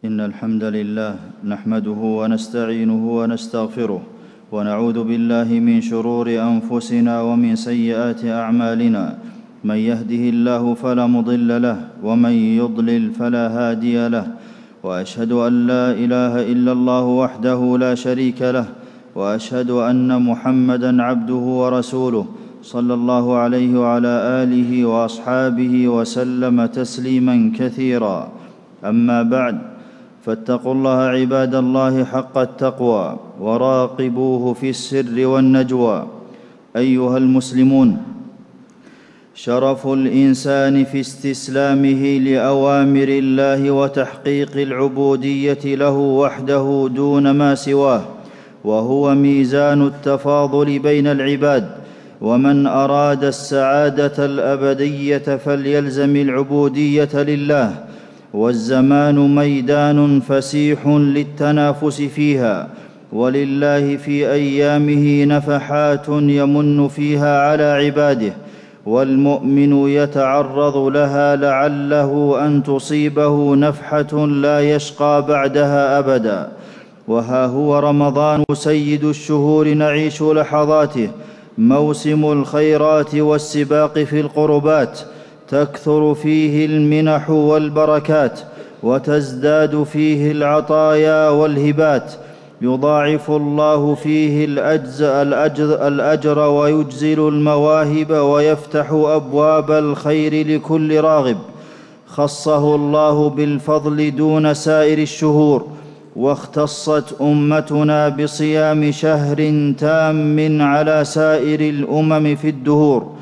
إن الحمد لله نحمده ونستعينه ونستغفره ونعوذ بالله من شرور أنفسنا ومن سيئات أعمالنا. من يهده الله فلا مضل له ومن يضلل فلا هادي له. وأشهد أن لا إله إلا الله وحده لا شريك له. وأشهد أن محمدا عبده ورسوله صلى الله عليه وعلى آله وأصحابه وسلم تسليما كثيرا. أما بعد فاتقوا الله عباد الله حق التقوى وراقبوه في السر والنجوى. أيها المسلمون شرف الإنسان في استسلامه لأوامر الله وتحقيق العبودية له وحده دون ما سواه وهو ميزان التفاضل بين العباد. ومن أراد السعادة الأبدية فليلزم العبودية لله والزمان ميدان فسيح للتنافس فيها ولله في أيامه نفحات يمن فيها على عباده والمؤمن يتعرض لها لعله أن تصيبه نفحة لا يشقى بعدها أبدا. وها هو رمضان سيد الشهور نعيش لحظاته موسم الخيرات والسباق في القربات تكثر فيه المنح والبركات وتزداد فيه العطايا والهبات. يضاعف الله فيه الأجر, الأجر, الأجر ويجزل المواهب ويفتح أبواب الخير لكل راغب. خصه الله بالفضل دون سائر الشهور. واختصت أمتنا بصيام شهر تام على سائر الأمم في الدهور.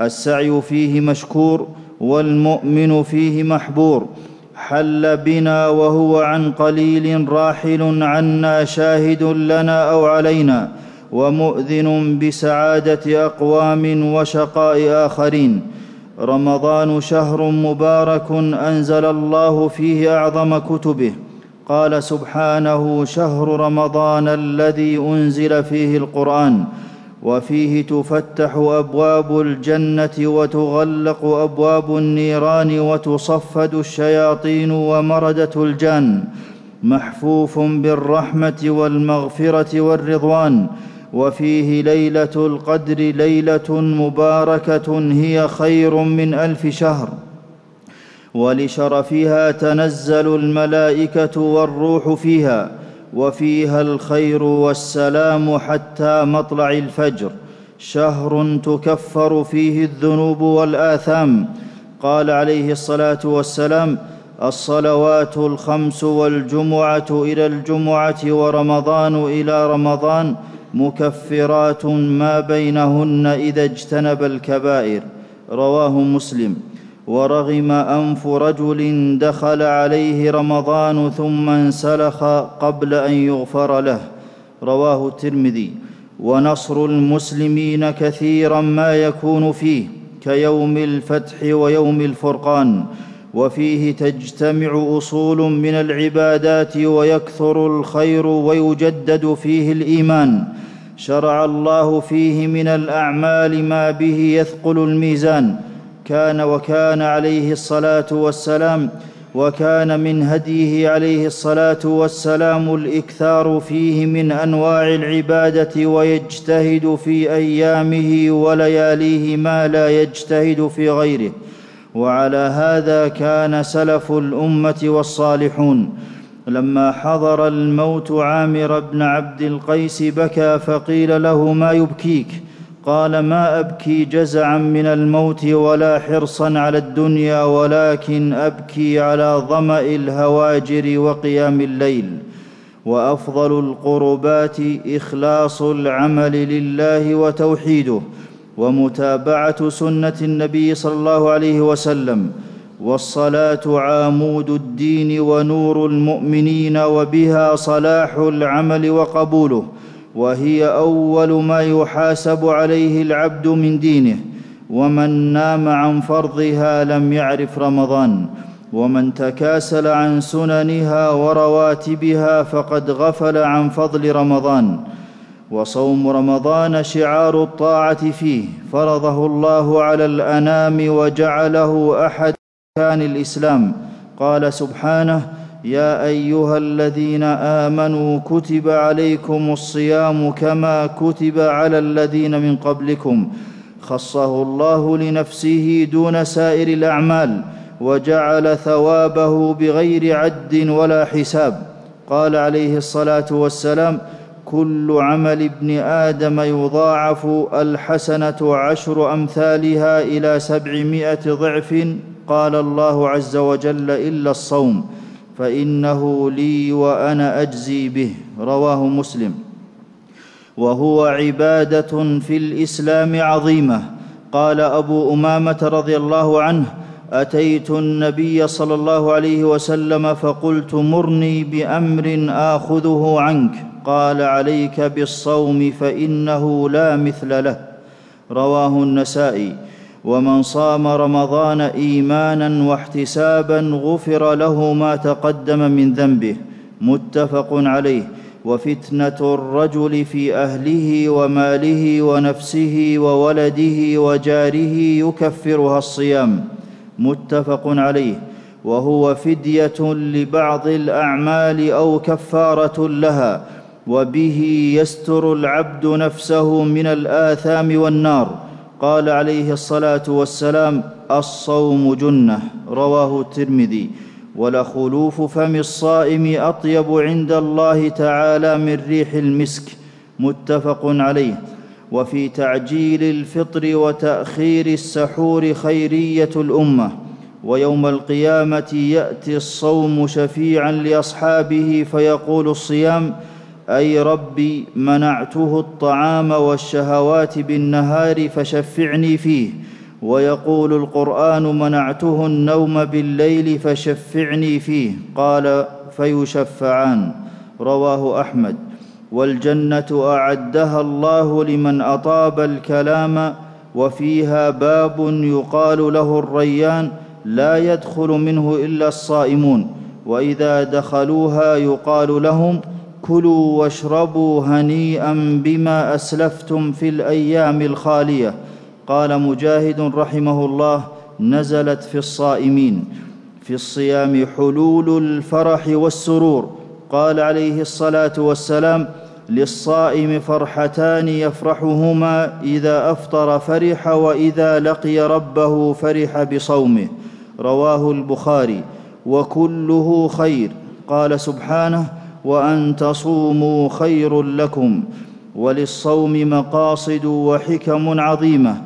السعي فيه مشكور والمؤمن فيه محبور. حل بنا وهو عن قليل راحل عنا شاهد لنا أو علينا ومؤذن بسعادة أقوام وشقاء آخرين. رمضان شهر مبارك أنزل الله فيه أعظم كتبه. قال سبحانه شهر رمضان الذي أنزل فيه القرآن. وفيه تفتح أبواب الجنة وتغلق أبواب النيران وتصفد الشياطين ومردة الجان محفوف بالرحمة والمغفرة والرضوان. وفيه ليلة القدر ليلة مباركة هي خير من ألف شهر. ولشرفها تنزل الملائكة والروح فيها. وفيها الخير والسلام حتى مطلع الفجر. شهر تكفر فيه الذنوب والآثام. قال عليه الصلاة والسلام الصلوات الخمس والجمعة إلى الجمعة ورمضان إلى رمضان مكفرات ما بينهن إذا اجتنب الكبائر. رواه مسلم. ورغم أنف رجل دخل عليه رمضان ثم انسلخ قبل أن يغفر له. رواه الترمذي. ونصر المسلمين كثيرا ما يكون فيه كيوم الفتح ويوم الفرقان. وفيه تجتمع أصول من العبادات ويكثر الخير ويجدد فيه الإيمان. شرع الله فيه من الأعمال ما به يثقل الميزان. كان وكان عليه الصلاة والسلام وكان من هديه عليه الصلاة والسلام الإكثار فيه من أنواع العبادة ويجتهد في أيامه ولياليه ما لا يجتهد في غيره. وعلى هذا كان سلف الأمة والصالحون. لما حضر الموت عامر بن عبد القيس بكى فقيل له ما يبكيك؟ قال ما أبكي جزعا من الموت ولا حرصا على الدنيا ولكن أبكي على ظمأ الهواجر وقيام الليل. وأفضل القربات إخلاص العمل لله وتوحيده. ومتابعة سنة النبي صلى الله عليه وسلم. والصلاة عامود الدين ونور المؤمنين وبها صلاح العمل وقبوله. وهي أول ما يحاسب عليه العبد من دينه ومن نام عن فرضها لم يعرف رمضان ومن تكاسل عن سننها ورواتبها فقد غفل عن فضل رمضان وصوم رمضان شعار الطاعة فيه فرضه الله على الأنام وجعله أحد اركان الإسلام. قال سبحانه يا أيها الذين آمنوا كتب عليكم الصيام كما كتب على الذين من قبلكم. خصه الله لنفسه دون سائر الأعمال وجعل ثوابه بغير عد ولا حساب. قال عليه الصلاة والسلام كل عمل ابن آدم يضاعف الحسنة عشر أمثالها إلى سبعمائة ضعف قال الله عز وجل إلا الصوم. فإنه لي وأنا أجزي به. رواه مسلم. وهو عبادة في الإسلام عظيمة. قال أبو أمامة رضي الله عنه أتيت النبي صلى الله عليه وسلم فقلت مرني بأمر آخذه عنك. قال عليك بالصوم فإنه لا مثل له. رواه النسائي. ومن صام رمضان إيمانا واحتسابا غفر له ما تقدم من ذنبه متفق عليه. وفتنة الرجل في أهله وماله ونفسه وولده وجاره يكفرها الصيام متفق عليه. وهو فدية لبعض الأعمال أو كفارة لها وبه يستر العبد نفسه من الآثام والنار. قال عليه الصلاة والسلام الصوم جنة رواه الترمذي. ولخلوف فم الصائم أطيب عند الله تعالى من ريح المسك متفق عليه. وفي تعجيل الفطر وتأخير السحور خيرية الأمة. ويوم القيامة يأتي الصوم شفيعا لأصحابه فيقول الصيام أي ربي منعته الطعام والشهوات بالنهار فشفعني فيه. ويقول القرآن منعته النوم بالليل فشفعني فيه. قال فيشفعان. رواه أحمد. والجنة أعدها الله لمن أطاب الكلام وفيها باب يقال له الريان لا يدخل منه إلا الصائمون. وإذا دخلوها يقال لهم كلوا واشربوا هنيئا بما أسلفتم في الأيام الخالية. قال مجاهد رحمه الله نزلت في الصائمين. في الصيام حلول الفرح والسرور. قال عليه الصلاة والسلام للصائم فرحتان يفرحهما إذا أفطر فرح وإذا لقي ربه فرح بصومه. رواه البخاري وكله خير. قال سبحانه وأن تصوموا خير لكم وللصوم مقاصد وحكم عظيمة.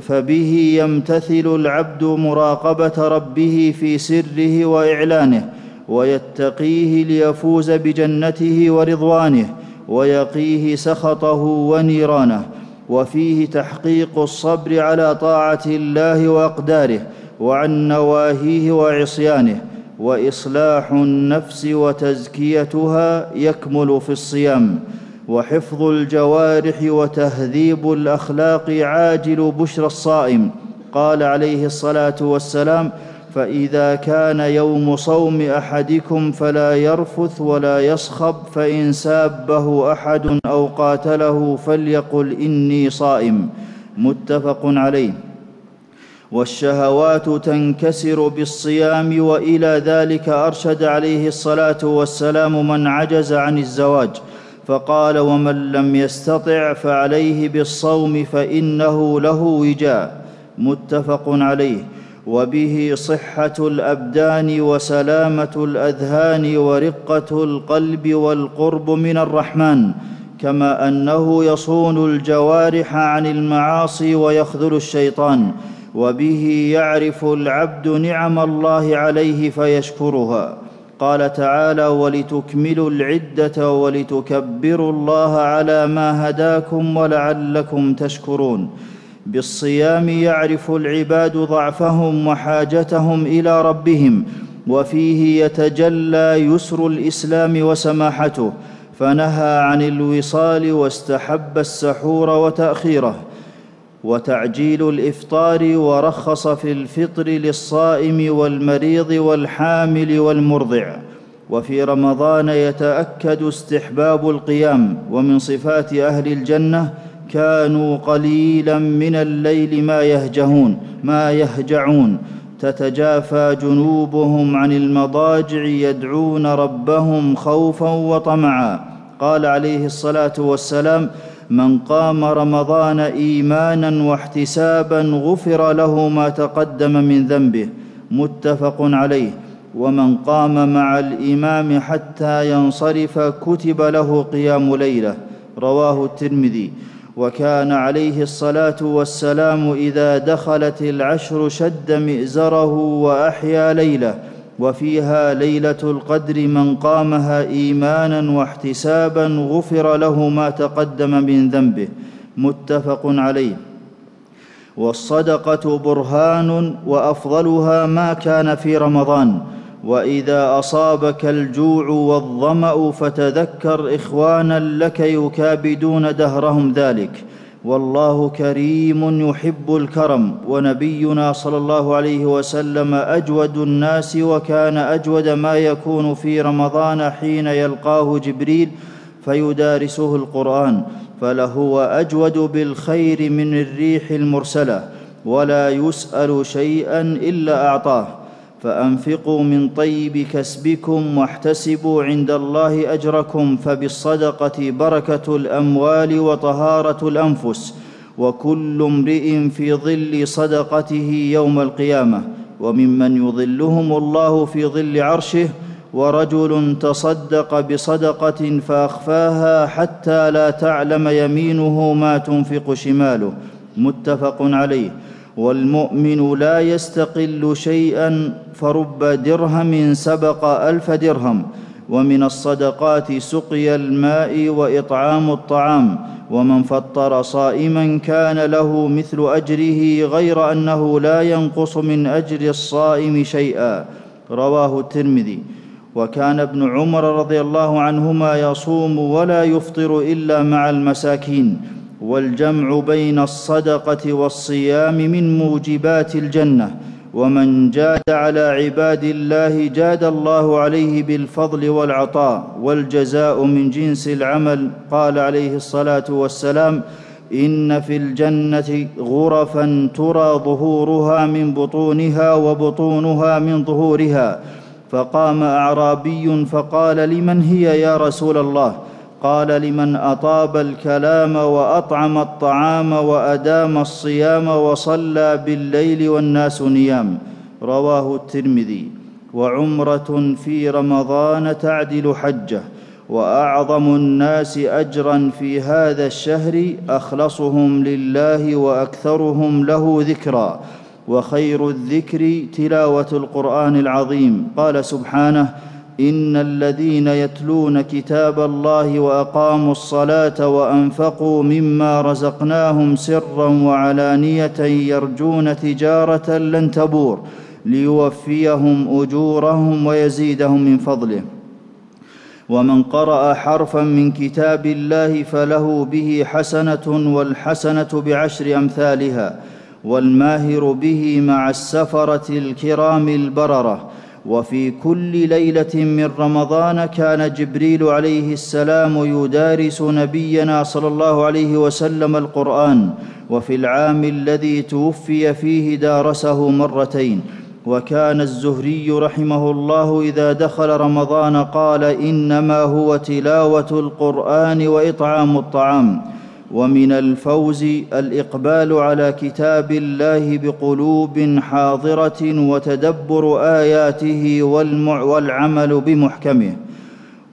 فبه يمتثل العبد مراقبة ربه في سره وإعلانه ويتقيه ليفوز بجنته ورضوانه ويقيه سخطه ونيرانه وفيه تحقيق الصبر على طاعة الله وأقداره وعن نواهيه وعصيانه وإصلاح النفس وتزكيتها يكمل في الصيام وحفظ الجوارح وتهذيب الأخلاق عاجل بشرى الصائم. قال عليه الصلاة والسلام فإذا كان يوم صوم أحدكم فلا يرفث ولا يصخب فإن سابه أحد أو قاتله فليقل إني صائم. متفق عليه. والشهوات تنكسر بالصيام وإلى ذلك أرشد عليه الصلاة والسلام من عجز عن الزواج. فقال ومن لم يستطع فعليه بالصوم فإنه له وجاء. متفق عليه. وبه صحة الأبدان وسلامة الأذهان ورقة القلب والقرب من الرحمن كما أنه يصون الجوارح عن المعاصي ويخذل الشيطان. وبه يعرف العبد نعم الله عليه فيشكرها. قال تعالى ولتكملوا العدة ولتكبروا الله على ما هداكم ولعلكم تشكرون. بالصيام يعرف العباد ضعفهم وحاجتهم إلى ربهم وفيه يتجلى يسر الإسلام وسماحته. فنهى عن الوصال واستحب السحور وتأخيره. وتعجيل الإفطار ورخص في الفطر للصائم والمريض والحامل والمرضع. وفي رمضان يتأكد استحباب القيام ومن صفات أهل الجنة كانوا قليلا من الليل ما يهجهون ما يهجعون. تتجافى جنوبهم عن المضاجع يدعون ربهم خوفا وطمعا. قال عليه الصلاة والسلام من قام رمضان إيمانا واحتسابا غفر له ما تقدم من ذنبه متفق عليه. ومن قام مع الإمام حتى ينصرف كتب له قيام ليلة. رواه الترمذي. وكان عليه الصلاة والسلام إذا دخلت العشر شد مئزره وأحيا ليلة. وفيها ليلة القدر من قامها إيمانا واحتسابا غفر له ما تقدم من ذنبه. متفق عليه. والصدقة برهان وأفضلها ما كان في رمضان. وإذا أصابك الجوع والظمأ فتذكر إخوانا لك يكابدون دهرهم ذلك. والله كريم يحب الكرم ونبينا صلى الله عليه وسلم أجود الناس وكان أجود ما يكون في رمضان حين يلقاه جبريل فيدارسه القرآن فلهو اجود بالخير من الريح المرسلة ولا يسأل شيئا إلا أعطاه. فأنفقوا من طيب كسبكم واحتسبوا عند الله أجركم فبالصدقة بركة الأموال وطهارة الأنفس وكل امرئ في ظل صدقته يوم القيامة وممن يظلهم الله في ظل عرشه ورجل تصدق بصدقة فأخفاها حتى لا تعلم يمينه ما تنفق شماله. متفق عليه. والمؤمن لا يستقل شيئا فرب درهم سبق ألف درهم ومن الصدقات سقي الماء وإطعام الطعام ومن فطر صائما كان له مثل أجره غير أنه لا ينقص من أجر الصائم شيئا. رواه الترمذي. وكان ابن عمر رضي الله عنهما يصوم ولا يفطر إلا مع المساكين. والجمع بين الصدقة والصيام من موجبات الجنة. ومن جاد على عباد الله جاد الله عليه بالفضل والعطاء والجزاء من جنس العمل. قال عليه الصلاة والسلام إن في الجنة غرفا ترى ظهورها من بطونها وبطونها من ظهورها. فقام أعرابي فقال لمن هي يا رسول الله؟ قال لمن أطاب الكلام وأطعم الطعام وأدام الصيام وصلى بالليل والناس نيام. رواه الترمذي. وعمرة في رمضان تعدل حجه وأعظم الناس أجرا في هذا الشهر أخلصهم لله وأكثرهم له ذكرا. وخير الذكر تلاوة القرآن العظيم. قال سبحانه إن الذين يتلون كتاب الله وأقاموا الصلاة وأنفقوا مما رزقناهم سرا وعلانية يرجون تجارة لن تبور ليوفيهم أجورهم ويزيدهم من فضله. ومن قرأ حرفا من كتاب الله فله به حسنة والحسنة بعشر أمثالها والماهر به مع السفرة الكرام البررة وفي كل ليلة من رمضان كان جبريل عليه السلام يدارس نبينا صلى الله عليه وسلم القرآن وفي العام الذي توفي فيه دارسه مرتين. وكان الزهري رحمه الله إذا دخل رمضان قال إنما هو تلاوة القرآن وإطعام الطعام. ومن الفوز الإقبال على كتاب الله بقلوب حاضرة وتدبر آياته والعمل بمحكمه.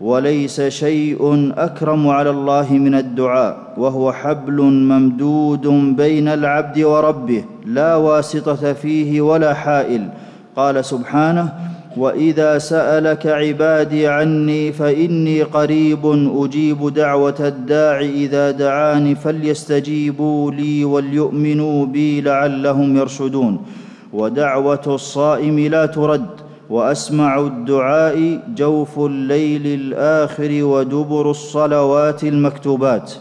وليس شيء أكرم على الله من الدعاء وهو حبل ممدود بين العبد وربه لا واسطة فيه ولا حائل. قال سبحانه وإذا سألك عبادي عني فإني قريب أجيب دعوة الداع إذا دعاني فليستجيبوا لي وليؤمنوا بي لعلهم يرشدون. ودعوة الصائم لا ترد وأسمع الدعاء جوف الليل الآخر ودبر الصلوات المكتوبات.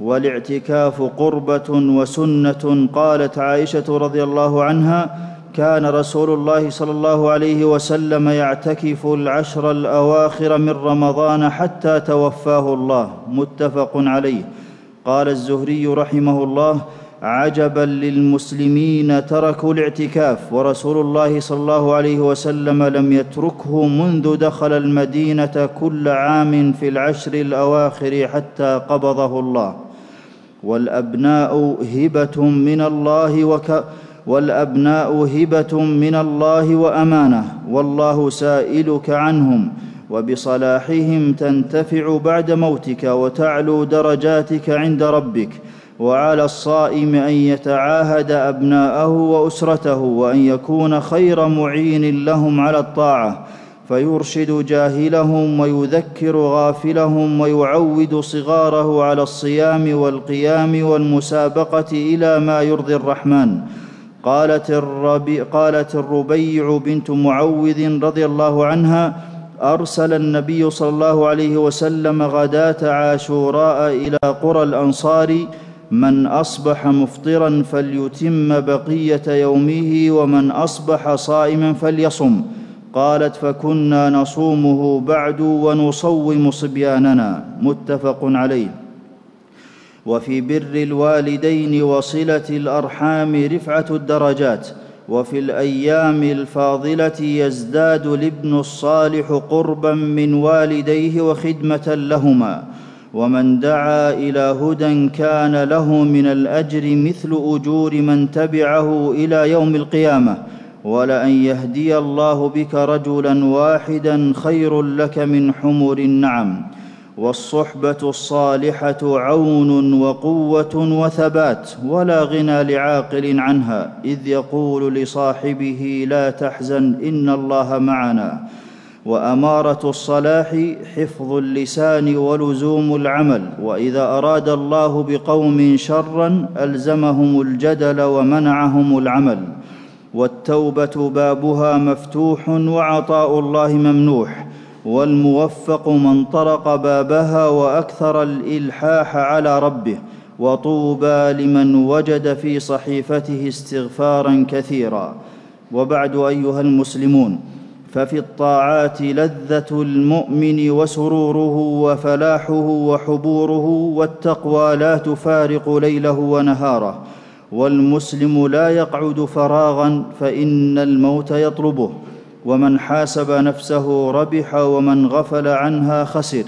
والاعتكاف قربة وسنة قالت عائشة رضي الله عنها كان رسول الله صلى الله عليه وسلم يعتكف العشر الأواخر من رمضان حتى توفاه الله. متفق عليه. قال الزهري رحمه الله عجبا للمسلمين تركوا الاعتكاف ورسول الله صلى الله عليه وسلم لم يتركه منذ دخل المدينة كل عام في العشر الأواخر حتى قبضه الله. والأبناء هبة من الله وك والأبناء هبة من الله وأمانة والله سائلك عنهم وبصلاحهم تنتفع بعد موتك وتعلو درجاتك عند ربك وعلى الصائم أن يتعاهد أبناءه وأسرته وأن يكون خير معين لهم على الطاعة فيرشد جاهلهم ويذكر غافلهم ويعود صغاره على الصيام والقيام والمسابقة إلى ما يرضي الرحمن. قالت, الربي قالت الربيع بنت معوذ رضي الله عنها أرسل النبي صلى الله عليه وسلم غداة عاشوراء إلى قرى الأنصار من أصبح مفطرا فليتم بقية يومه ومن أصبح صائما فليصم. قالت فكنا نصومه بعد ونصوم صبياننا. متفق عليه. وفي بر الوالدين وصلة الأرحام رفعة الدرجات وفي الأيام الفاضلة يزداد الابن الصالح قربا من والديه وخدمة لهما. ومن دعا إلى هدى كان له من الأجر مثل أجور من تبعه إلى يوم القيامة. ولأن يهدي الله بك رجلا واحدا خير لك من حمر النعم. والصحبة الصالحة عون وقوة وثبات ولا غنى لعاقل عنها إذ يقول لصاحبه لا تحزن إن الله معنا. وأمارة الصلاح حفظ اللسان ولزوم العمل وإذا أراد الله بقوم شرا ألزمهم الجدل ومنعهم العمل. والتوبة بابها مفتوح وعطاء الله ممنوح. والموفق من طرق بابها وأكثر الإلحاح على ربه وطوبى لمن وجد في صحيفته استغفارا كثيرا. وبعد أيها المسلمون ففي الطاعات لذة المؤمن وسروره وفلاحه وحبوره والتقوى لا تفارق ليله ونهاره. والمسلم لا يقعد فراغا فإن الموت يطلبه. ومن حاسب نفسه ربح ومن غفل عنها خسر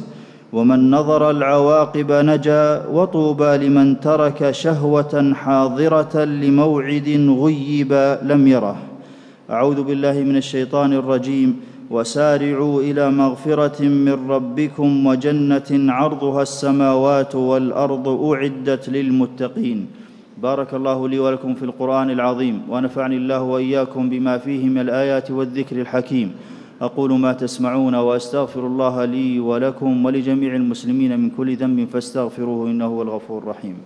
ومن نظر العواقب نجا وطوبى لمن ترك شهوة حاضرة لموعد غيب لم يره. أعوذ بالله من الشيطان الرجيم. وسارعوا إلى مغفرة من ربكم وجنة عرضها السماوات والأرض أعدت للمتقين. بارك الله لي ولكم في القرآن العظيم ونفعني الله وإياكم بما فيه من الآيات والذكر الحكيم. أقول ما تسمعون وأستغفر الله لي ولكم ولجميع المسلمين من كل ذنب فاستغفروه إنه هو الغفور الرحيم.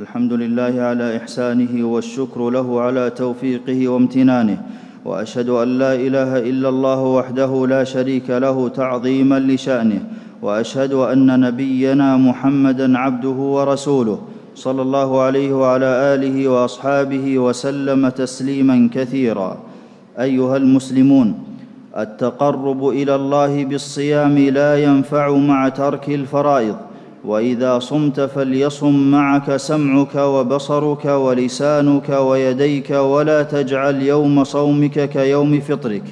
الحمد لله على إحسانه والشكر له على توفيقه وامتنانه. وأشهد أن لا إله إلا الله وحده لا شريك له تعظيما لشأنه وأشهد أن نبينا محمدا عبده ورسوله صلى الله عليه وعلى آله وأصحابه وسلم تسليما كثيرا. أيها المسلمون التقرب إلى الله بالصيام لا ينفع مع ترك الفرائض وإذا صمت فليصم معك سمعك وبصرك ولسانك ويديك ولا تجعل يوم صومك كيوم فطرك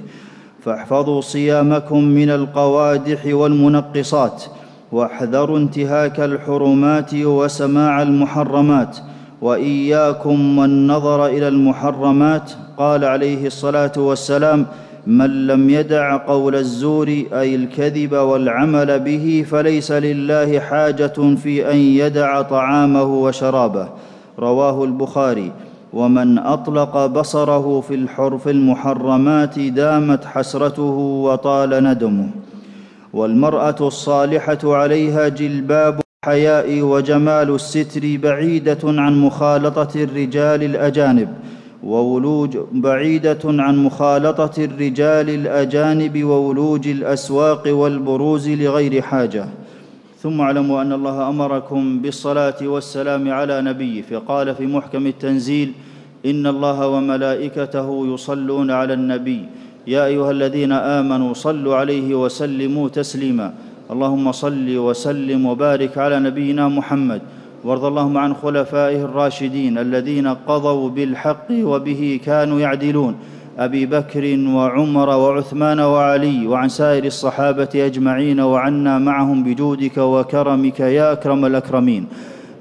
فاحفظوا صيامكم من القوادح والمنقصات واحذروا انتهاك الحرمات وسماع المحرمات وإياكم والنظر إلى المحرمات قال عليه الصلاة والسلام من لم يدع قول الزور أي الكذب والعمل به فليس لله حاجة في أن يدع طعامه وشرابه. رواه البخاري. ومن أطلق بصره في الحرف المحرمات دامت حسرته وطال ندمه. والمرأة الصالحة عليها جلباب الحياء وجمال الستر بعيدة عن مخالطة الرجال الأجانب. وولوج بعيدة عن مخالطة الرجال الأجانب وولوج الأسواق والبروز لغير حاجة. ثم اعلموا أن الله أمركم بالصلاة والسلام على نبيه. فقال في محكم التنزيل إن الله وملائكته يصلون على النبي. يا أيها الذين آمنوا صلوا عليه وسلموا تسليما. اللهم صل وسلم وبارك على نبينا محمد. وارض اللهم عن خلفائه الراشدين الذين قضوا بالحق وبه كانوا يعدلون. أبي بكر وعمر وعثمان وعلي وعن سائر الصحابة أجمعين وعنا معهم بجودك وكرمك يا أكرم الأكرمين.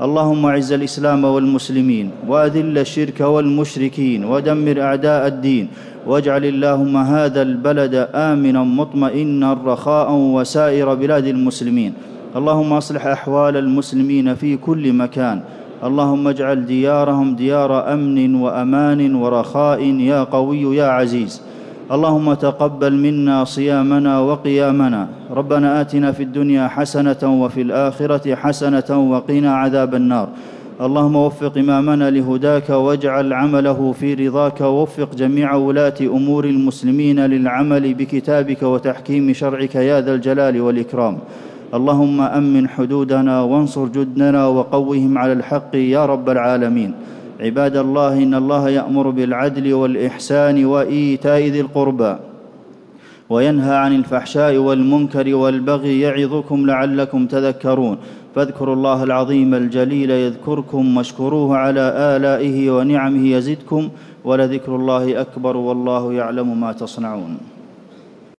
اللهم أعز الإسلام والمسلمين وأذل الشرك والمشركين ودمر أعداء الدين واجعل اللهم هذا البلد آمنا مطمئنا رخاء وسائر بلاد المسلمين. اللهم أصلح أحوال المسلمين في كل مكان. اللهم اجعل ديارهم ديار أمن وأمان ورخاء يا قوي يا عزيز. اللهم تقبل منا صيامنا وقيامنا. ربنا آتنا في الدنيا حسنة وفي الآخرة حسنة وقنا عذاب النار. اللهم وفق إمامنا لهداك واجعل عمله في رضاك ووفق جميع ولاة أمور المسلمين للعمل بكتابك وتحكيم شرعك يا ذا الجلال والإكرام. اللهم أمن حدودنا وانصر جدنا وقوهم على الحق يا رب العالمين. عباد الله إن الله يأمر بالعدل والإحسان وإيتاء ذي القربى وينهى عن الفحشاء والمنكر والبغي يعظكم لعلكم تذكرون. فاذكروا الله العظيم الجليل يذكركم واشكروه على آلائه ونعمه يزدكم ولذكر الله أكبر والله يعلم ما تصنعون.